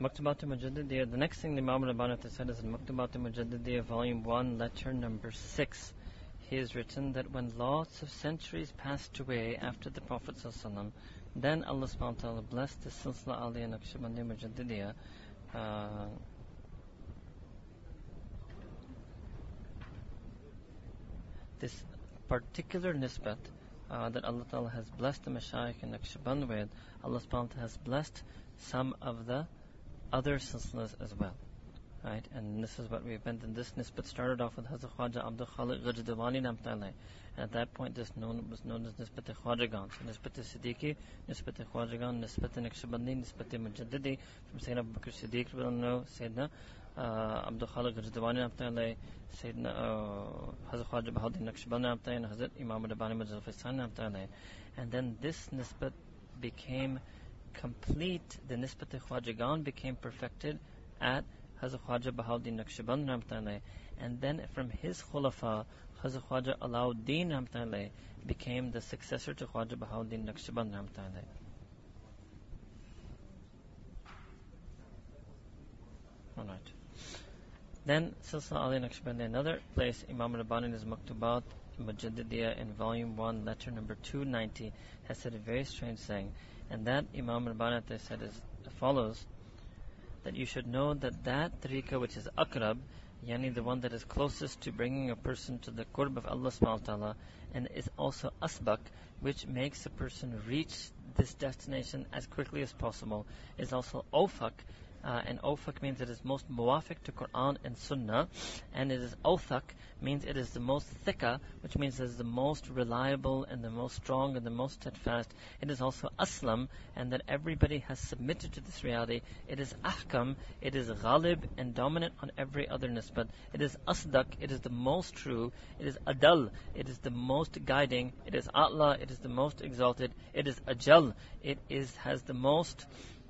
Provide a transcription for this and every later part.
Maktubat Mujaddidiyya, the next thing the Imam Rabbani said is in Maktubat Mujaddidiyya, volume 1, letter number 6. He has written that when lots of centuries passed away after the Prophet then Allah subhanahu wa ta'ala blessed the Silsila Aliyya Naqshbandi Mujaddidiyya. Uh, this particular nisbat uh, that Allah Ta'ala has blessed the Mashaykh and Naqshband with, Allah subhanahu wa ta'ala has blessed some of the other silsilas as well. Right? And this is what we've been in this nisbat started off with Hazrat Khwaja Abdul Khaliq Ghajdawani Namtalai. And at that point this known, was known as Nisbat Khwajagan. So Nisbat Siddiqui, Nisbat Khwajagan, Nisbat Naqshbandi, Nisbat Mujaddidi, from Sayyidina Abu Bakr Siddiq, don't know, Sayyidina uh, Abdul Khaliq Ghajdawani Namtalai, Sayyidina uh, Hazrat Khwaja Bahauddin Naqshbandi Namtalai, and Hazrat Imam Rabbani Majal Faisal. And then this nisbat became complete, the Nisbat Khwajagan became perfected at Hazrat Khwaja Bahauddin Naqshband Ramtale. And then from his Khulafa, Hazrat Khwaja Alauddin Ramtale became the successor to Khwaja Bahauddin Naqshband Ramtale. Alright. Then Silsila Ali Naqshbandi, another place, Imam Rabbani in his Maktubat Mujaddidiyya in volume 1, letter number 290, has said a very strange saying. And that Imam Rabbani said as follows that you should know that that tariqah which is akrab, yani the one that is closest to bringing a person to the qurb of Allah subhanahu wa ta'ala, and is also asbak, which makes a person reach this destination as quickly as possible, is also ofak, uh, and ofak means it is most muwafiq to Quran and Sunnah, and it is othak means it is the most thika, which means it is the most reliable and the most strong and the most steadfast. It is also aslam, and that everybody has submitted to this reality. It is ahkam, it is ghalib and dominant on every other nisbat. It is asdak, it is the most true. It is adal, it is the most guiding. It is atla, it is the most exalted. It is ajal, it is has the most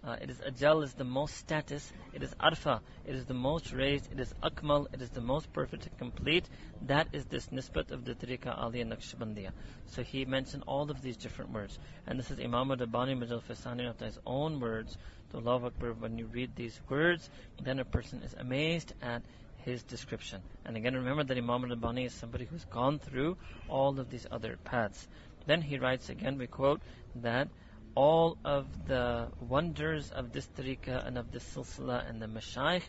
uh, it is Ajal is the most status. It is Arfa. It is the most raised. It is Akmal. It is the most perfect and complete. That is this nisbat of the Tariqa Aliyya Naqshbandiya. So he mentioned all of these different words. And this is Imam Rabbani Majal Fasani of his own words. To Allah Akbar, when you read these words, then a person is amazed at his description. And again, remember that Imam Rabbani is somebody who's gone through all of these other paths. Then he writes again, we quote, that all of the wonders of this tariqah and of this silsila and the mashayikh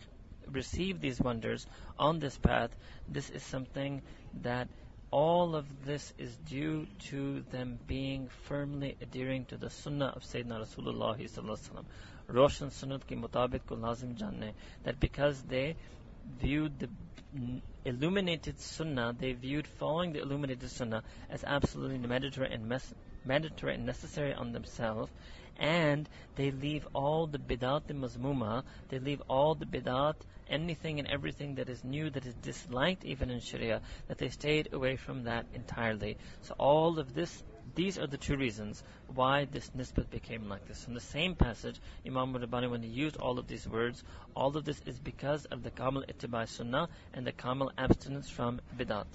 receive these wonders on this path, this is something that all of this is due to them being firmly adhering to the sunnah of Sayyidina Rasulullah sallallahu Roshan sunnat ki mutabik ko lazim janne that because they viewed the illuminated sunnah, they viewed following the illuminated sunnah as absolutely mandatory and mandatory and necessary on themselves, and they leave all the bidat in mazmuma, they leave all the bidat, anything and everything that is new, that is disliked even in Sharia, that they stayed away from that entirely. So all of this these are the two reasons why this nisbat became like this. In the same passage, Imam Rabbani, when he used all of these words, all of this is because of the Kamal Ittibai Sunnah and the Kamal abstinence from Bidat.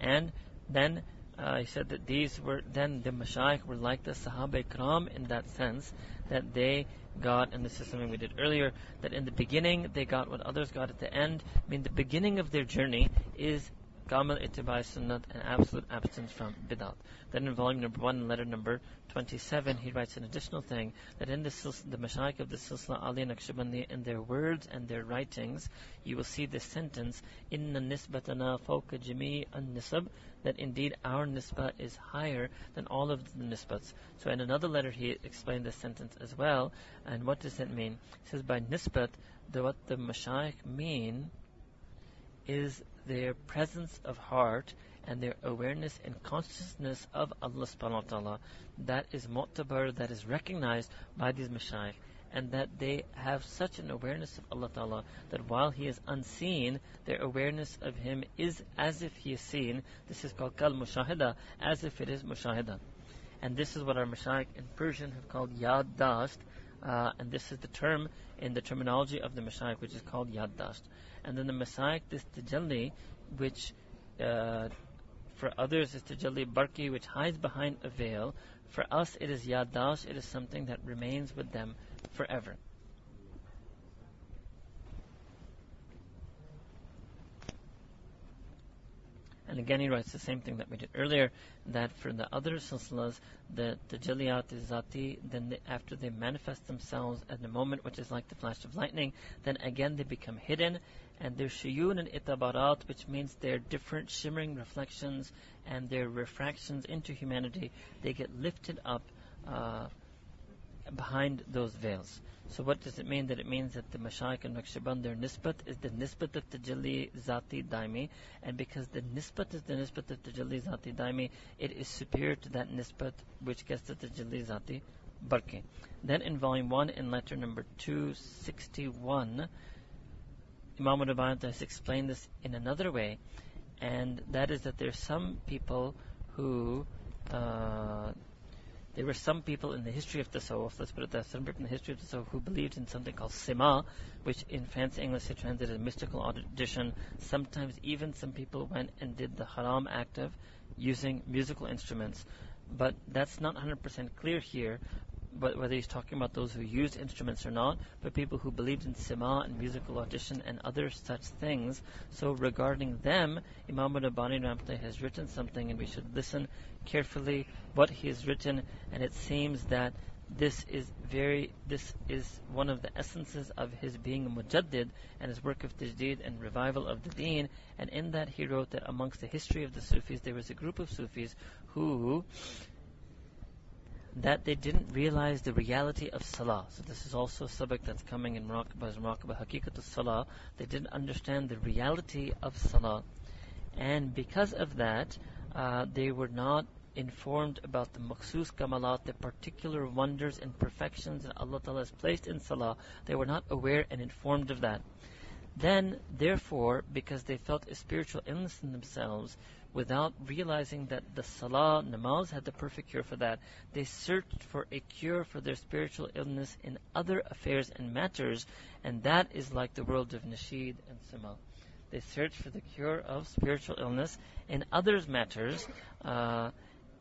And then uh, he said that these were then the Mashaykh were like the Sahaba Ikram in that sense that they got, and this is something we did earlier, that in the beginning they got what others got at the end. I mean, the beginning of their journey is Kamal Ittibai Sunnat and absolute absence from Bidat. Then in volume number 1, letter number 27, he writes an additional thing that in the, the of the Silsila Ali Naqshbandi, in their words and their writings, you will see this sentence, Inna nisbatana jami an nisab, that indeed our nisbah is higher than all of the nisbats. So in another letter he explained this sentence as well. And what does it mean? He says by nisbat, the, what the Mashaykh mean is their presence of heart and their awareness and consciousness of Allah subhanahu wa ta'ala that is mu'tabar, that is recognized by these mashayikh and that they have such an awareness of Allah Ta'ala that while He is unseen, their awareness of Him is as if He is seen. This is called kal mushahida, as if it is mushahida. And this is what our mashayikh in Persian have called yad dasht, uh, and this is the term in the terminology of the mashayikh, which is called yad dasht. And then the Messiah, this tajalli, which uh, for others is tajalli barki, which hides behind a veil. For us, it is yad dasht, it is something that remains with them forever. And again, he writes the same thing that we did earlier, that for the other silsilas, the tajalliyat zati, then they, after they manifest themselves at the moment which is like the flash of lightning, then again they become hidden, and they're shuyun and itabarat, which means they're different shimmering reflections and their refractions into humanity, they get lifted up uh, behind those veils. So what does it mean? That it means that the Mashaykh and Naqshband, their nisbat is the nisbat of Tajalli Zati Daimi, and because the nisbat is the nisbat of Tajalli Zati Daimi, it is superior to that nisbat which gets the Tajalli Zati Barki. Then in volume 1, in letter number 261, Imam Rabbani has explained this in another way, and that is that there are some people who uh, there were some people in the history of the Tasawwuf, let's put it that, some people in the history of the Tasawwuf who believed in something called Sima, which in fancy English is translated as mystical audition. Sometimes even some people went and did the haram act of using musical instruments. But that's not 100% clear here whether he's talking about those who used instruments or not, but people who believed in sima and musical audition and other such things. So regarding them, Imam Rabbani Ramte has written something and we should listen carefully what he has written and it seems that this is very this is one of the essences of his being a mujaddid and his work of tajdeed and revival of the deen and in that he wrote that amongst the history of the Sufis there was a group of Sufis who that they didn't realize the reality of salah. So this is also a subject that's coming in Muraqabah as Muraqabah Hakikat salah. They didn't understand the reality of salah. And because of that, uh, they were not informed about the maksus kamalat, the particular wonders and perfections that Allah Ta'ala has placed in salah. They were not aware and informed of that. Then, therefore, because they felt a spiritual illness in themselves, without realizing that the salah, namaz had the perfect cure for that. They searched for a cure for their spiritual illness in other affairs and matters, and that is like the world of nasheed and sima. They searched for the cure of spiritual illness in other matters, uh,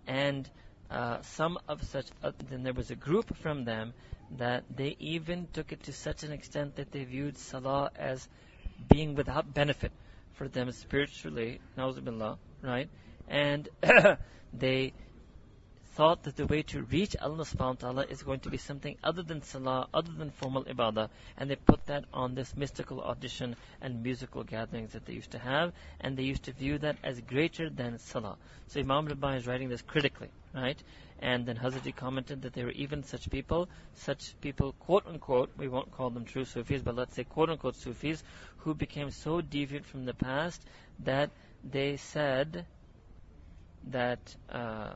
and uh, some of such, uh, then there was a group from them that they even took it to such an extent that they viewed salah as being without benefit for them spiritually, na'uzubillah, right? And they thought that the way to reach Allah subhanahu wa ta'ala is going to be something other than salah, other than formal ibadah, and they put that on this mystical audition and musical gatherings that they used to have, and they used to view that as greater than salah. So Imam Rabbani is writing this critically, right? And then Hazrat commented that there were even such people, such people, quote unquote, we won't call them true Sufis, but let's say quote unquote Sufis, who became so deviant from the past that they said that uh,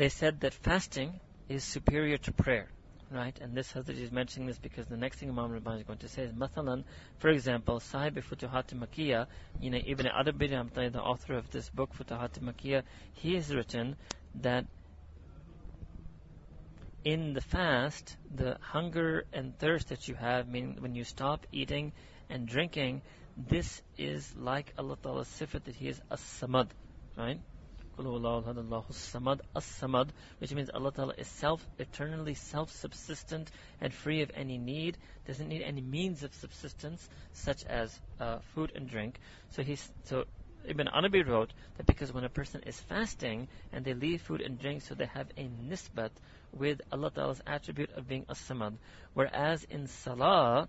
they said that fasting is superior to prayer. Right, and this Hazrat is mentioning this because the next thing Imam Rabbani is going to say is, Mathalan, for example, Sahib Futuhat Makkiyah, you know, Ibn Arabi, the author of this book, Futuhat Makkiyah, he has written that in the fast, the hunger and thirst that you have, meaning when you stop eating and drinking, this is like Allah Ta'ala's sifat that He is as-samad, right? Samad, as-samad, which means Allah Ta'ala is self, eternally self-subsistent and free of any need, doesn't need any means of subsistence, such as uh, food and drink. So he's, so Ibn Arabi wrote that because when a person is fasting and they leave food and drink, so they have a nisbat with Allah Ta'ala's attribute of being as-samad. Whereas in salah,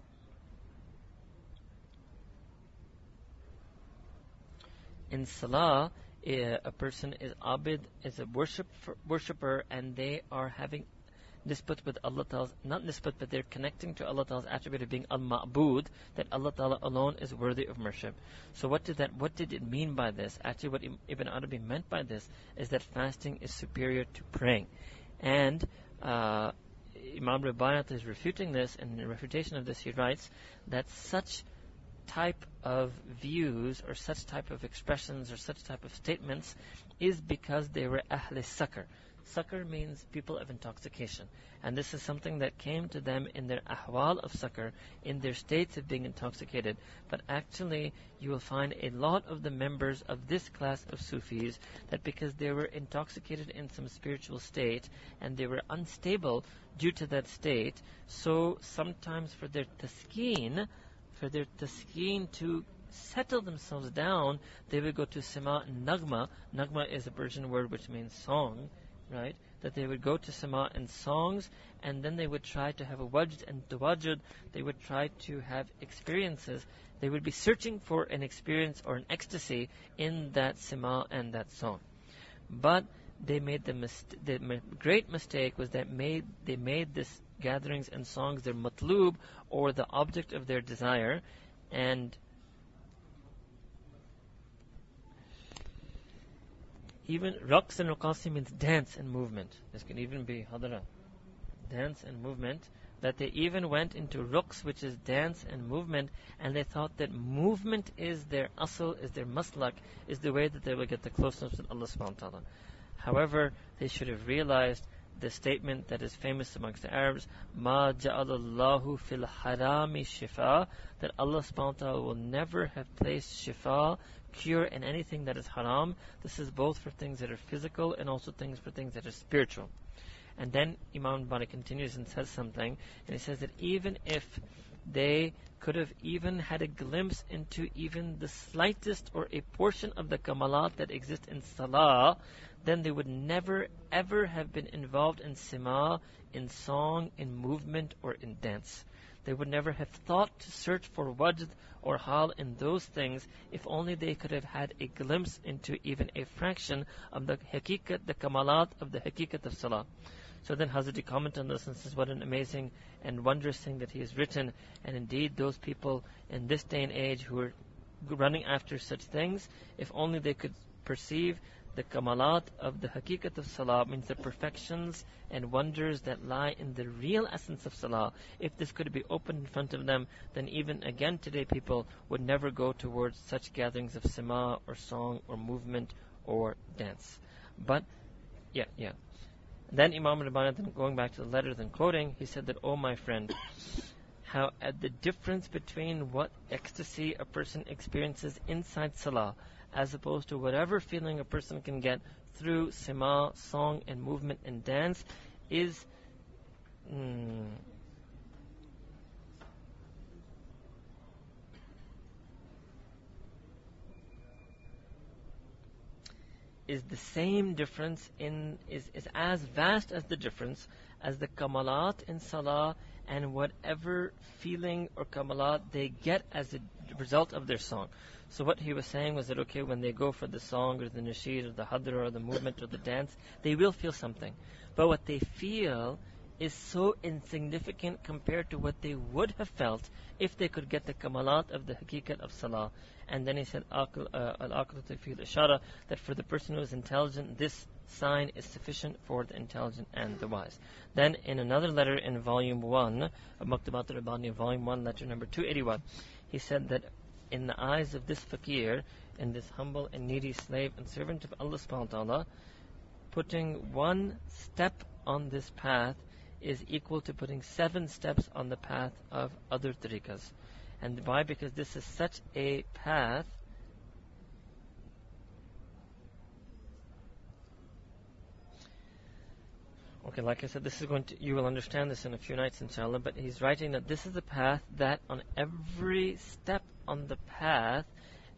in salah, a person is abid, is a worship, worshipper, and they are having nisbat with Allah Ta'ala, not nisbat, but they're connecting to Allah Ta'ala's attribute of being al-ma'bud, that Allah Ta'ala alone is worthy of worship. So what did that, what did it mean by this? Actually, what Ibn Arabi meant by this is that fasting is superior to praying. And, uh, Imam Rabbani is refuting this, and in refutation of this, he writes that such type of views or such type of expressions or such type of statements is because they were ahle sakr. Sakr means people of intoxication. And this is something that came to them in their ahwal of sakr, in their states of being intoxicated. But actually, you will find a lot of the members of this class of Sufis that because they were intoxicated in some spiritual state and they were unstable due to that state, so sometimes for their taskeen, for their taskeen to settle themselves down, they would go to Sima Nagma. Nagma is a Persian word which means song, right? That they would go to Sima and songs, and then they would try to have a wajd and tawajud. They would try to have experiences. They would be searching for an experience or an ecstasy in that Sima and that song. But they made the, the great mistake was that made they made this gatherings and songs their matlub or the object of their desire and even raqs and raqasi means dance and movement. This can even be hadara dance and movement. That they even went into ruqs which is dance and movement and they thought that movement is their asl is their maslak is the way that they will get the closeness with Allah subhanahu However, they should have realized the statement that is famous amongst the Arabs, Ma ja'alallahu fil harami shifa, that Allah subhanahu wa ta'ala will never have placed shifa, cure in anything that is haram. This is both for things that are physical and also things for things that are spiritual. And then Imam Bani continues and says something, and he says that even if they could have even had a glimpse into even the slightest or a portion of the kamalat that exist in salah, then they would never ever have been involved in sima, in song, in movement, or in dance. They would never have thought to search for wajd or hal in those things if only they could have had a glimpse into even a fraction of the hakikat, the kamalat of the hakikat of salah. So then Hazrat comment on this and says what an amazing and wondrous thing that he has written. And indeed those people in this day and age who are running after such things, if only they could perceive the kamalat of the hakikat of salah means the perfections and wonders that lie in the real essence of salah. If this could be opened in front of them, then even again today people would never go towards such gatherings of sima or song or movement or dance. But, yeah, yeah. Then Imam Rabbani, then going back to the letter, then quoting, he said that, Oh my friend, how at the difference between what ecstasy a person experiences inside salah as opposed to whatever feeling a person can get through sima, song and movement and dance is mm, is the same difference in is, is as vast as the difference as the kamalat in salah and whatever feeling or kamalat they get as a result of their song. So what he was saying was that okay, when they go for the song or the nasheed or the hadr or the movement or the dance, they will feel something. But what they feel is so insignificant compared to what they would have felt if they could get the kamalat of the hakikat of salah. And then he said, al-aql uh, tafid ishara, that for the person who is intelligent, this sign is sufficient for the intelligent and the wise. Then in another letter in volume 1 of Maktubat al-Rabbani, volume 1, letter number 281, he said that in the eyes of this fakir in this humble and needy slave and servant of Allah subhanahu wa ta'ala, putting one step on this path is equal to putting seven steps on the path of other tariqas. And why? Because this is such a path Okay, like I said, this is going to, you will understand this in a few nights, inshallah, but he's writing that this is a path that on every step on the path,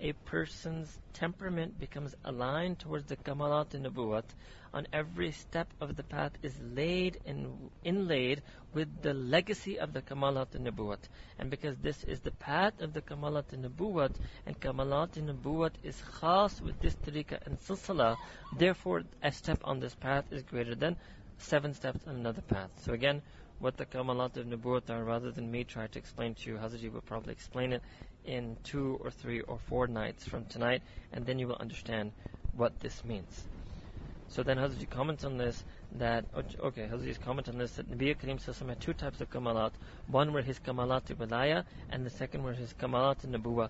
a person's temperament becomes aligned towards the kamalat and nubuwat. On every step of the path is laid and inlaid with the legacy of the kamalat and nubuwat. And because this is the path of the kamalat and nubuwat, and kamalat and nubuwat is khas with this tariqah and silsila, therefore a step on this path is greater than seven steps on another path. So again, what the Kamalat of Nubuwwat are, rather than me try to explain to you, Hazrat will probably explain it in two or three or four nights from tonight, and then you will understand what this means. So then Hazrat comments on this that, okay, Hazrat's comment on this that Nabi Karim Sassam had two types of Kamalat. One were his Kamalat Wilaya, and the second were his Kamalat Nabuwa.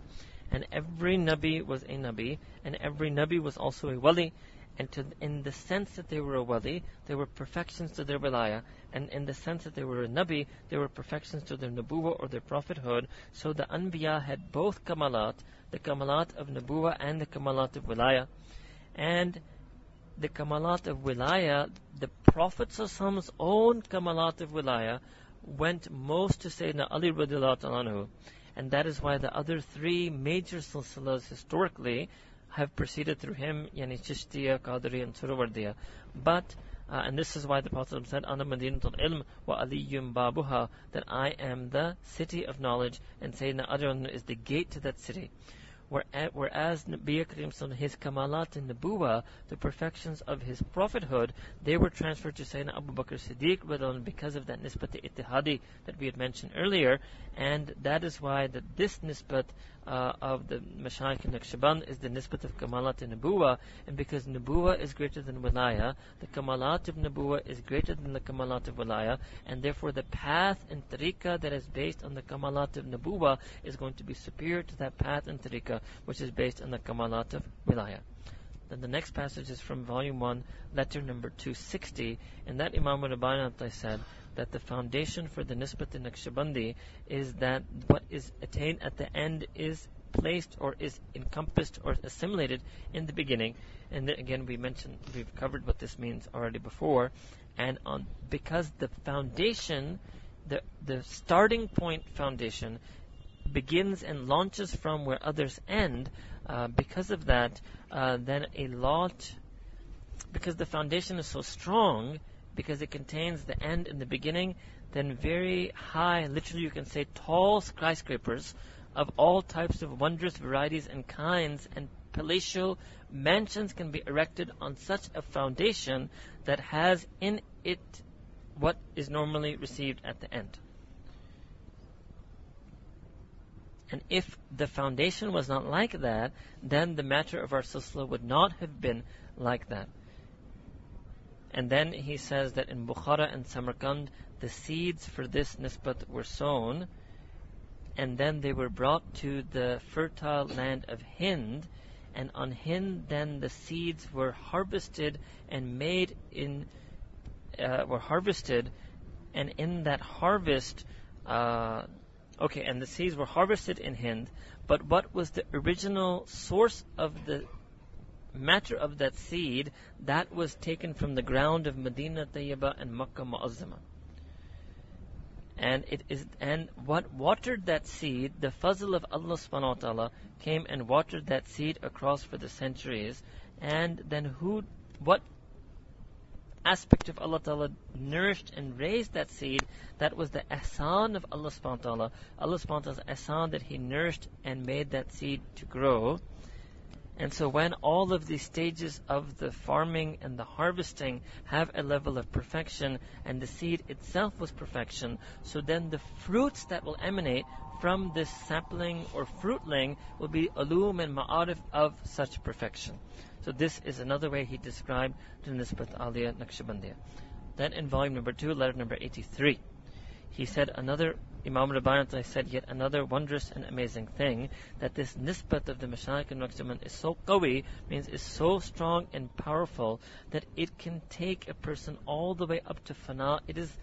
And every Nabi was a Nabi, and every Nabi was also a Wali, and to, in the sense that they were a wali, they were perfections to their wilaya, and in the sense that they were a nabi, they were perfections to their nubuwa or their prophethood. So the anbiya had both kamalat, the kamalat of nubuwa and the kamalat of wilaya. And the kamalat of wilaya, the Prophet's own kamalat of wilaya, went most to Sayyidina Ali radiallahu anhu. And that is why the other three major silsilas historically have proceeded through him, yani Chishtiya, Qadri, and Suhrawardiya. But uh, and this is why the Prophet said, "Ana Madinatul Ilm wa Aliyum Babuha," that I am the city of knowledge, and Sayyidina Ali is the gate to that city. Whereas Nabi Karim his kamalat in Nabuwa, the perfections of his prophethood, they were transferred to Sayyidina Abu Bakr Siddiq because of that nisbat ittihadi that we had mentioned earlier. And that is why that this nisbat uh, of the Mashayikh Naqshband is the nisbat of Kamalat in Nabuwa, and because Nabuwa is greater than Wilaya, the Kamalat of Nabuwa is greater than the Kamalat of Wilaya, and therefore the path and tariqah that is based on the Kamalat of Nabuwa is going to be superior to that path and tariqah which is based on the Kamalat of Wilaya. Then the next passage is from volume 1, letter number 260, and that Imam Rabbani said that the foundation for the Nisbat in Naqshbandi is that what is attained at the end is placed or is encompassed or assimilated in the beginning. And then again, we mentioned, we've covered what this means already before. And on, because the foundation, the, the starting point foundation begins and launches from where others end, uh, because of that, uh, then a lot, because the foundation is so strong, because it contains the end and the beginning, then very high, literally you can say tall skyscrapers of all types of wondrous varieties and kinds and palatial mansions can be erected on such a foundation that has in it what is normally received at the end. And if the foundation was not like that, then the matter of our silsila would not have been like that. And then he says that in Bukhara and Samarkand, the seeds for this nisbat were sown, and then they were brought to the fertile land of Hind, and on Hind then the seeds were harvested and made in, uh, were harvested, and in that harvest, uh, okay, and the seeds were harvested in Hind, but what was the original source of the matter of that seed, that was taken from the ground of Medina Tayyibah and Makkah Mu'azzama. And it is and what watered that seed, the fazl of Allah subhanahu wa ta'ala came and watered that seed across for the centuries. And then who what aspect of Allah Ta'ala nourished and raised that seed, that was the asan of Allah subhanahu wa ta'ala. Allah subhanahu wa ta'ala's ahsan that He nourished and made that seed to grow. And so when all of these stages of the farming and the harvesting have a level of perfection and the seed itself was perfection, so then the fruits that will emanate from this sapling or fruitling will be ulum and ma'arif of such perfection. So this is another way he described the Nisbat Aliyah Naqshbandiyah. Then in volume number 2, letter number 83, he said another Imam Rabbani said yet another wondrous and amazing thing that this nisbat of the Mashayikh and Naqshband is so qawi, means is so strong and powerful that it can take a person all the way up to fana. It is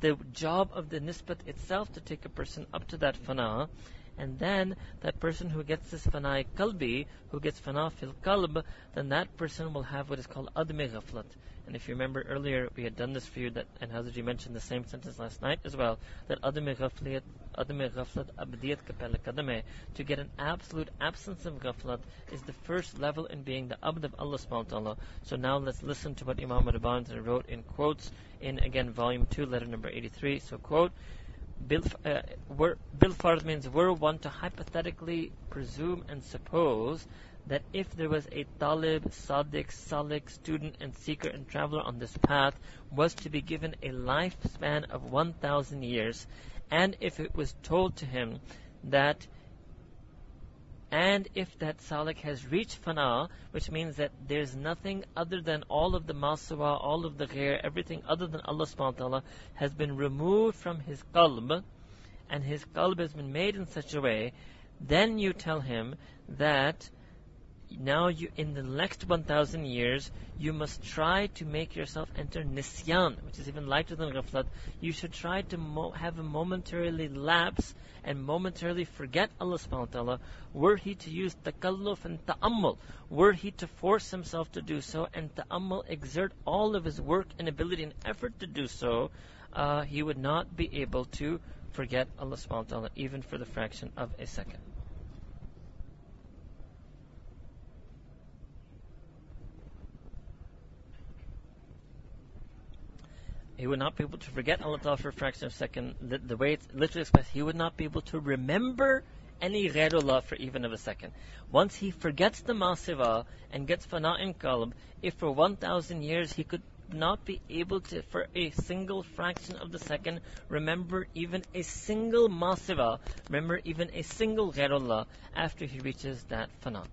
the job of the nisbat itself to take a person up to that fana. And then that person who gets this fana kalbi, who gets fil kalb, then that person will have what is called admi ghaflat. And if you remember earlier, we had done this for you, that, and Hazrat mentioned the same sentence last night as well, that adami ghaflat, abdiyat kapela kadame, to get an absolute absence of ghaflat is the first level in being the abd of Allah subhanahu wa ta'ala. So now let's listen to what Imam Rabbani wrote in quotes in, again, volume 2, letter number 83. So quote, Bil, uh, Bilfard means were one to hypothetically presume and suppose that if there was a talib, sadiq, salik, student and seeker and traveler on this path was to be given a lifespan of 1,000 years, and if it was told to him that and if that salik has reached fana, which means that there's nothing other than all of the masuwa, all of the ghair, everything other than Allah subhanahu wa ta'ala has been removed from his qalb, and his qalb has been made in such a way, then you tell him that now you in the next 1000 years you must try to make yourself enter nisyan which is even lighter than ghaflat you should try to mo- have a momentarily lapse and momentarily forget Allah subhanahu wa ta'ala were he to use takalluf and ta'ammul were he to force himself to do so and ta'ammul exert all of his work and ability and effort to do so uh, he would not be able to forget Allah subhanahu wa ta'ala even for the fraction of a second. He would not be able to forget Allah Ta'ala for a fraction of a second. The, the way it's literally expressed, he would not be able to remember any ghairullah for even of a second. Once he forgets the masiva and gets fana in qalb, if for 1,000 years he could not be able to, for a single fraction of the second, remember even a single masiva, remember even a single ghairullah after he reaches that fana.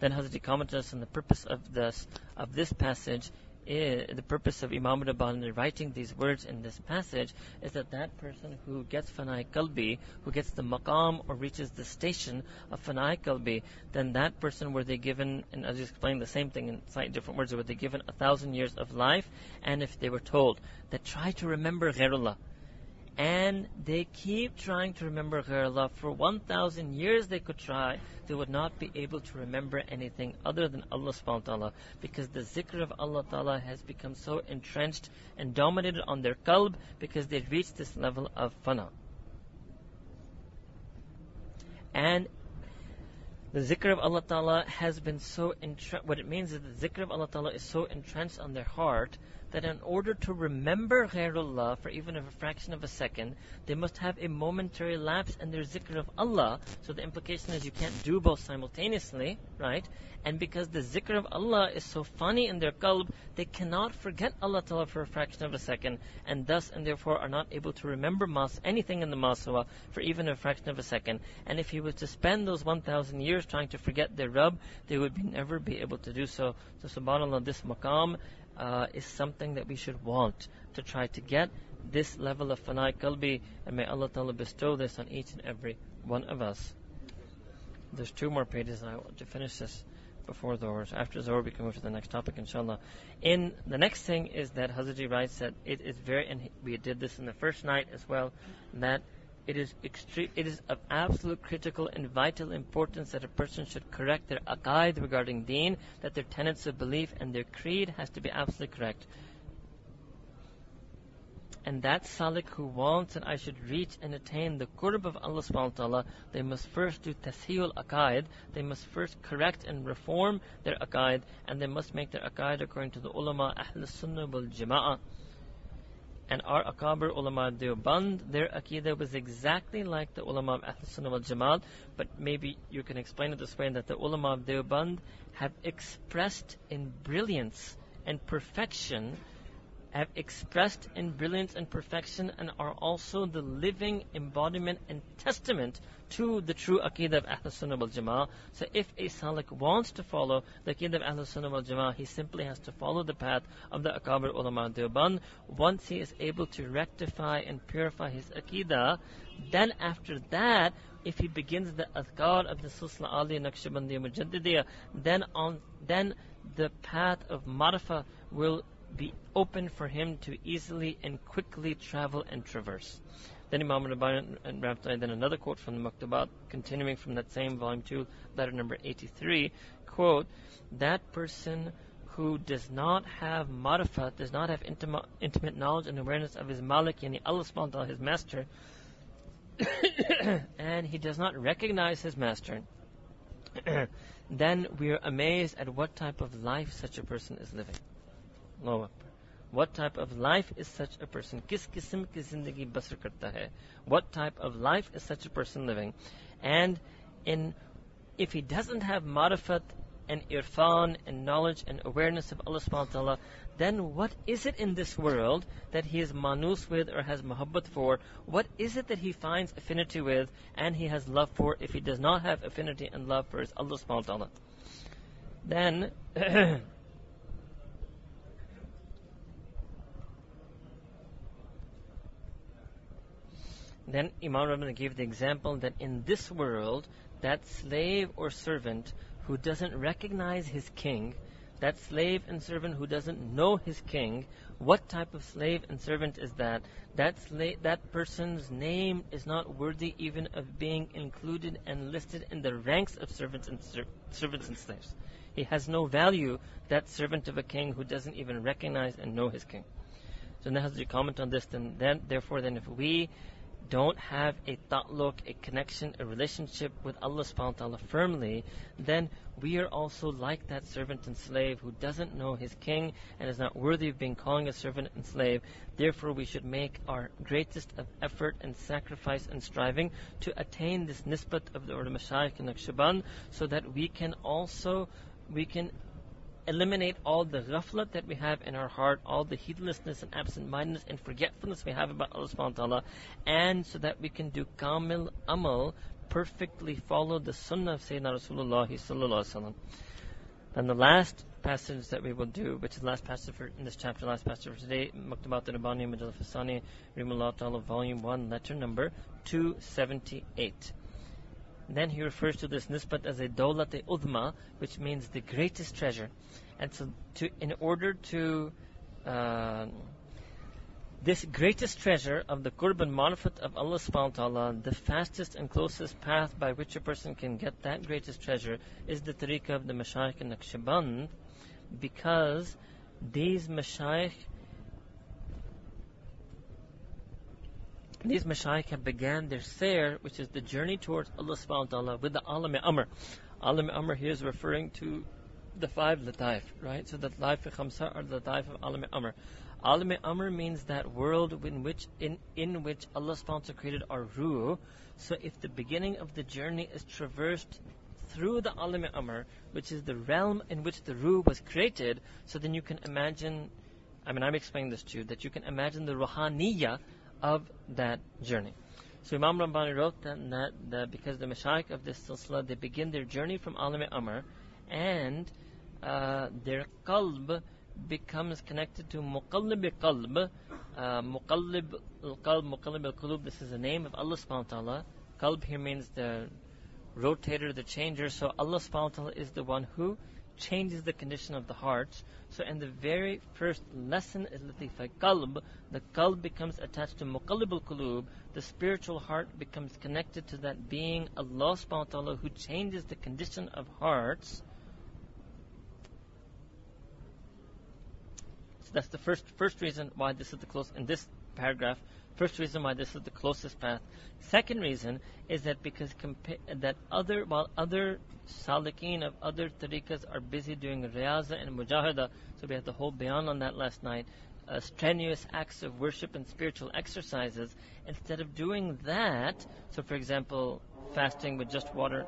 Then Hazrat commented on the purpose of this of this passage the purpose of Imam Rabbani writing these words in this passage is that that person who gets Fanai Kalbi, who gets the maqam or reaches the station of Fanai Kalbi, then that person were they given, and as you explained the same thing in slightly different words, were they given a thousand years of life, and if they were told that try to remember Ghairullah, and they keep trying to remember Allah. For 1,000 years they could try, they would not be able to remember anything other than Allah subhanahu wa ta'ala because the zikr of Allah ta'ala has become so entrenched and dominated on their qalb because they've reached this level of fana. And the zikr of Allah Ta'ala has been so entrenched, what it means is the zikr of Allah Ta'ala is so entrenched on their heart that in order to remember Ghairullah for even a fraction of a second, they must have a momentary lapse in their zikr of Allah. So the implication is you can't do both simultaneously, right? And because the zikr of Allah is so funny in their qalb, they cannot forget Allah Ta'ala for a fraction of a second, and thus and therefore are not able to remember mas anything in the maswa for even a fraction of a second. And if he was to spend those 1,000 years trying to forget their Rabb, they would never be able to do so. So subhanAllah, this maqam uh, is something that we should want to try to get this level of fanai kalbi and may Allah Ta'ala bestow this on each and every one of us. There's two more pages and I want to finish this before Zohar. After Zohar we can move to the next topic inshallah. In the next thing is that Hazrat writes that it is very and we did this in the first night as well, that it is extreme, it is of absolute critical and vital importance that a person should correct their aqaid regarding deen, that their tenets of belief and their creed has to be absolutely correct. And that salik who wants that I should reach and attain the qurb of Allah subhanahu wa ta'ala, they must first do tasheel aqaid, they must first correct and reform their aqaid, and they must make their aqaid according to the ulama ahl sunnah wal jama'ah and our Akabir ulama Deoband, their Aqidah was exactly like the ulama of Ahl Sunnah but maybe you can explain it this way that the ulama of Deoband have expressed in brilliance and perfection have expressed in brilliance and perfection and are also the living embodiment and testament to the true Aqidah of Ahl Sunnah wal Jama'ah. So if a Salik wants to follow the Aqidah of Ahl Sunnah wal Jama'ah, he simply has to follow the path of the Akabir Ulama Deoband. Once he is able to rectify and purify his Aqidah, then after that, if he begins the adhkar of the Silsila Ali Naqshbandi Mujaddidiyah, then on then the path of Marifa will be open for him to easily and quickly travel and traverse. Then Imam and Rabbi, then another quote from the Maktubat, continuing from that same volume 2, letter number 83, quote, that person who does not have marifat, does not have intima, intimate knowledge and awareness of his malik, yani Allah subhanahu his master, and he does not recognize his master, then we are amazed at what type of life such a person is living. Allah Akbar. What type of life is such a person? Kis kisim ki zindagi basr karta hai? What type of life is such a person living? And in, if he doesn't have marifat and irfan and knowledge and awareness of Allah subhanahu wa ta'ala, then what is it in this world that he is manus with or has muhabbat for? What is it that he finds affinity with and he has love for if he does not have affinity and love for his Allah subhanahu wa ta'ala? Then, Then Imam Rabbi gave the example that in this world, that slave or servant who doesn't recognize his king, that slave and servant who doesn't know his king, what type of slave and servant is that? That slave, that person's name is not worthy even of being included and listed in the ranks of servants and ser- servants and slaves. He has no value, that servant of a king who doesn't even recognize and know his king. So Nahazri comment on this, then, then therefore then if we don't have a ta'luq, a connection, a relationship with Allah subhanahu wa ta'ala firmly, then we are also like that servant and slave who doesn't know his king and is not worthy of being called a servant and slave. Therefore, we should make our greatest of effort and sacrifice and striving to attain this nisbat of the order Mashayikh and Naqshband so that we can also, we can eliminate all the ghaflat that we have in our heart, all the heedlessness and absent-mindedness and forgetfulness we have about Allah subhanahu wa ta'ala, and so that we can do kamil amal, perfectly follow the sunnah of Sayyidina Rasulullah sallallahu alaihi wasallam. And the last passage that we will do, which is the last passage for, in this chapter, last passage for today, Maktubat al-Rabbani Majal Fasani, Rimullah Ta'ala, Volume 1, letter number 278. Then he refers to this nisbat as a dawlat udma, which means the greatest treasure. And so, to, in order to uh, this greatest treasure of the qurban marifat of Allah subhanahu wa ta'ala, the fastest and closest path by which a person can get that greatest treasure is the tariqah of the Mashayikh and Naqshband, because these Mashayikh these mashayikh have began their sayr, which is the journey towards Allah subhanahu wa ta'ala, with the alam amr. Alam amr here is referring to the five lataif, right? So the lataif khamsa are the lataif of alam amr. Alam amr means that world in which in, in which Allah subhanahu wa ta'ala created our ruh. So if the beginning of the journey is traversed through the alam amr, which is the realm in which the ruh was created, so then you can imagine I mean, I'm explaining this to you, that you can imagine the ruhaniyah of that journey. So Imam Rabbani wrote that, that, that because the Mashayikh of this silsila, they begin their journey from Alam Amr and uh, their qalb becomes connected to Muqallib qalb. Uh, Muqallib al-qalb, Muqallib al-qulub, this is the name of Allah subhanahu wa ta'ala. Qalb here means the rotator, the changer. So Allah subhanahu wa ta'ala is the one who changes the condition of the heart. So in the very first lesson is latifa qalb, the qalb becomes attached to muqallib al-qulub, the spiritual heart becomes connected to that being Allah subhanahu wa ta'ala who changes the condition of hearts. So that's the first first reason why this is the close in this paragraph First reason why this is the closest path. Second reason is that because compa- that other while other salikin of other tariqas are busy doing riyaza and mujahada, so we had the whole bayan on that last night. Uh, strenuous acts of worship and spiritual exercises. Instead of doing that, so for example, fasting with just water